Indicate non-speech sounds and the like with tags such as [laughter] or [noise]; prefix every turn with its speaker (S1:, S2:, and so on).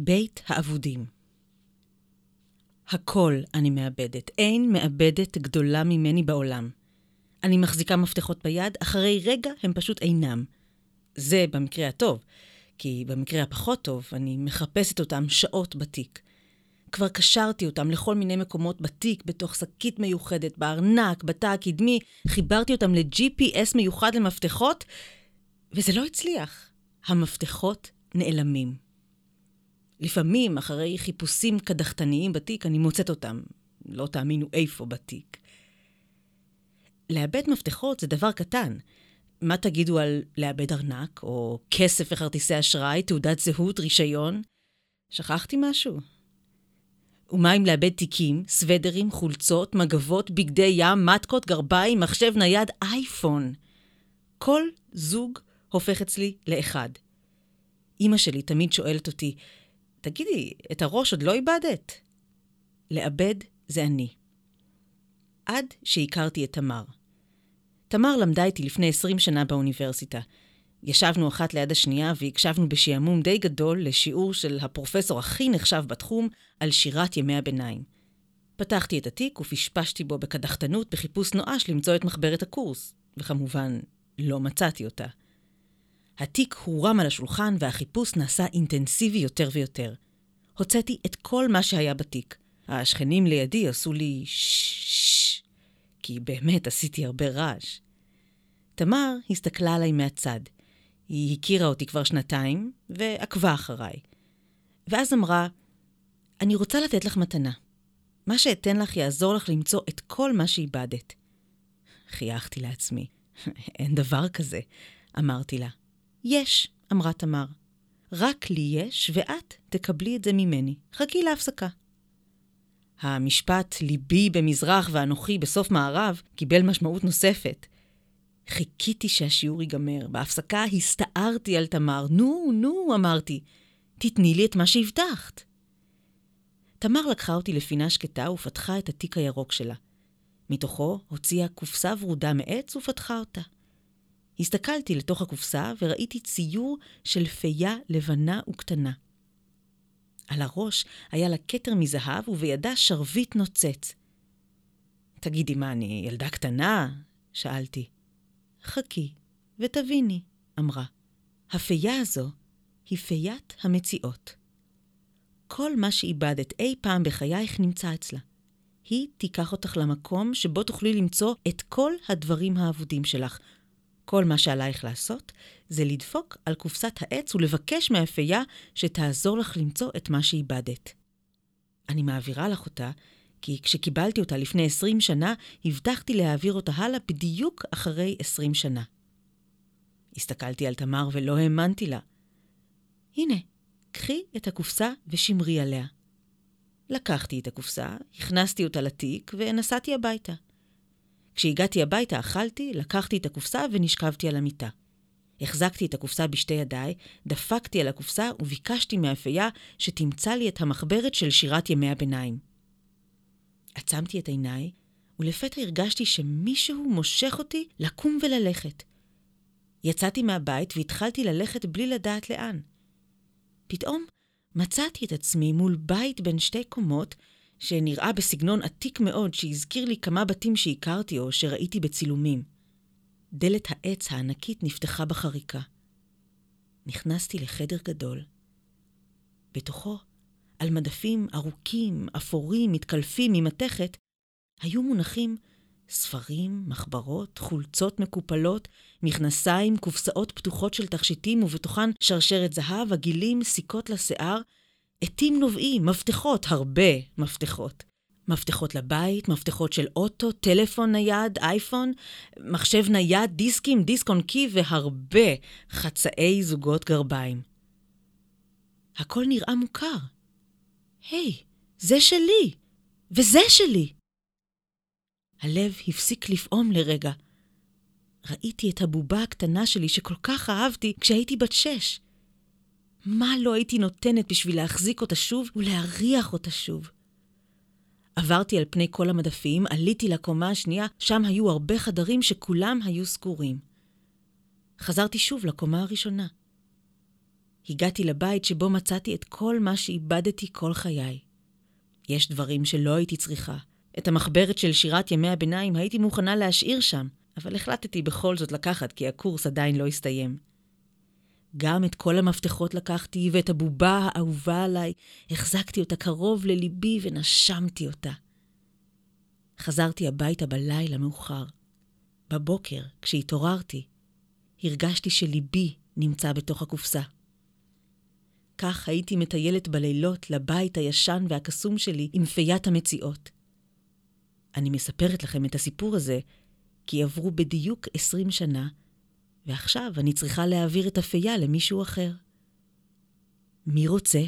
S1: בית האבודים. הכל אני מאבדת. אין מאבדת גדולה ממני בעולם. אני מחזיקה מפתחות ביד, אחרי רגע הם פשוט אינם. זה במקרה הטוב, כי במקרה הפחות טוב, אני מחפשת אותם שעות בתיק. כבר קשרתי אותם לכל מיני מקומות בתיק, בתוך שקית מיוחדת, בארנק, בתא הקדמי, חיברתי אותם ל-GPS מיוחד למפתחות, וזה לא הצליח. המפתחות נעלמים. לפעמים, אחרי חיפושים קדחתניים בתיק, אני מוצאת אותם. לא תאמינו איפה בתיק. לאבד מפתחות זה דבר קטן. מה תגידו על לאבד ארנק, או כסף וכרטיסי אשראי, תעודת זהות, רישיון? שכחתי משהו? ומה אם לאבד תיקים, סוודרים, חולצות, מגבות, בגדי ים, מתקות, גרביים, מחשב נייד, אייפון? כל זוג הופך אצלי לאחד. אמא שלי תמיד שואלת אותי, תגידי, את הראש עוד לא איבדת? לאבד זה אני. עד שהכרתי את תמר. תמר למדה איתי לפני 20 שנה באוניברסיטה. ישבנו אחת ליד השנייה והקשבנו בשעמום די גדול לשיעור של הפרופסור הכי נחשב בתחום על שירת ימי הביניים. פתחתי את התיק ופשפשתי בו בקדחתנות בחיפוש נואש למצוא את מחברת הקורס, וכמובן, לא מצאתי אותה. התיק הורם על השולחן והחיפוש נעשה אינטנסיבי יותר ויותר. הוצאתי את כל מה שהיה בתיק. השכנים לידי עשו לי ששש, כי באמת עשיתי הרבה רעש. תמר הסתכלה עליי מהצד. היא הכירה אותי כבר שנתיים, ועקבה אחריי. ואז אמרה, אני רוצה לתת לך מתנה. מה שאתן לך יעזור לך למצוא את כל מה שאיבדת. חייכתי לעצמי. [laughs] אין דבר כזה, אמרתי לה. יש, אמרה תמר. רק לי יש, ואת תקבלי את זה ממני. חכי להפסקה. המשפט ליבי במזרח ואנוכי בסוף מערב קיבל משמעות נוספת. חיכיתי שהשיעור ייגמר. בהפסקה הסתערתי על תמר. נו, נו, אמרתי, תתני לי את מה שהבטחת. תמר לקחה אותי לפינה שקטה ופתחה את התיק הירוק שלה. מתוכו הוציאה קופסה ורודה מעץ ופתחה אותה. הסתכלתי לתוך הקופסה וראיתי ציור של פייה לבנה וקטנה. על הראש היה לה כתר מזהב ובידה שרביט נוצץ. תגידי, מה, אני ילדה קטנה? שאלתי. חכי ותביני, אמרה. הפייה הזו היא פיית המציאות. כל מה שאיבדת אי פעם בחייך נמצא אצלה. היא תיקח אותך למקום שבו תוכלי למצוא את כל הדברים האבודים שלך, כל מה שעלייך לעשות זה לדפוק על קופסת העץ ולבקש מהפייה שתעזור לך למצוא את מה שאיבדת. אני מעבירה לך אותה, כי כשקיבלתי אותה לפני 20 שנה, הבטחתי להעביר אותה הלאה בדיוק אחרי 20 שנה. הסתכלתי על תמר ולא האמנתי לה. הנה, קחי את הקופסה ושמרי עליה. לקחתי את הקופסה, הכנסתי אותה לתיק ונסעתי הביתה. כשהגעתי הביתה אכלתי, לקחתי את הקופסה ונשכבתי על המיטה. החזקתי את הקופסה בשתי ידיי, דפקתי על הקופסה וביקשתי מהאפייה שתמצא לי את המחברת של שירת ימי הביניים. עצמתי את עיניי, ולפתע הרגשתי שמישהו מושך אותי לקום וללכת. יצאתי מהבית והתחלתי ללכת בלי לדעת לאן. פתאום מצאתי את עצמי מול בית בין שתי קומות, שנראה בסגנון עתיק מאוד, שהזכיר לי כמה בתים שהכרתי או שראיתי בצילומים. דלת העץ הענקית נפתחה בחריקה. נכנסתי לחדר גדול. בתוכו, על מדפים ארוכים, אפורים, מתקלפים ממתכת, היו מונחים ספרים, מחברות, חולצות מקופלות, מכנסיים, קופסאות פתוחות של תכשיטים ובתוכן שרשרת זהב, עגילים, סיכות לשיער, עטים נובעים, מפתחות, הרבה מפתחות. מפתחות לבית, מפתחות של אוטו, טלפון נייד, אייפון, מחשב נייד, דיסקים, דיסק און קי והרבה חצאי זוגות גרביים. הכל נראה מוכר. היי, hey, זה שלי, וזה שלי. הלב הפסיק לפעום לרגע. ראיתי את הבובה הקטנה שלי שכל כך אהבתי כשהייתי בת שש. מה לא הייתי נותנת בשביל להחזיק אותה שוב ולהריח אותה שוב? עברתי על פני כל המדפים, עליתי לקומה השנייה, שם היו הרבה חדרים שכולם היו סגורים. חזרתי שוב לקומה הראשונה. הגעתי לבית שבו מצאתי את כל מה שאיבדתי כל חיי. יש דברים שלא הייתי צריכה. את המחברת של שירת ימי הביניים הייתי מוכנה להשאיר שם, אבל החלטתי בכל זאת לקחת כי הקורס עדיין לא הסתיים. גם את כל המפתחות לקחתי, ואת הבובה האהובה עליי, החזקתי אותה קרוב לליבי ונשמתי אותה. חזרתי הביתה בלילה מאוחר. בבוקר, כשהתעוררתי, הרגשתי שליבי נמצא בתוך הקופסה. כך הייתי מטיילת בלילות לבית הישן והקסום שלי עם פיית המציאות. אני מספרת לכם את הסיפור הזה, כי עברו בדיוק עשרים שנה, ועכשיו אני צריכה להעביר את הפייה למישהו אחר. מי רוצה?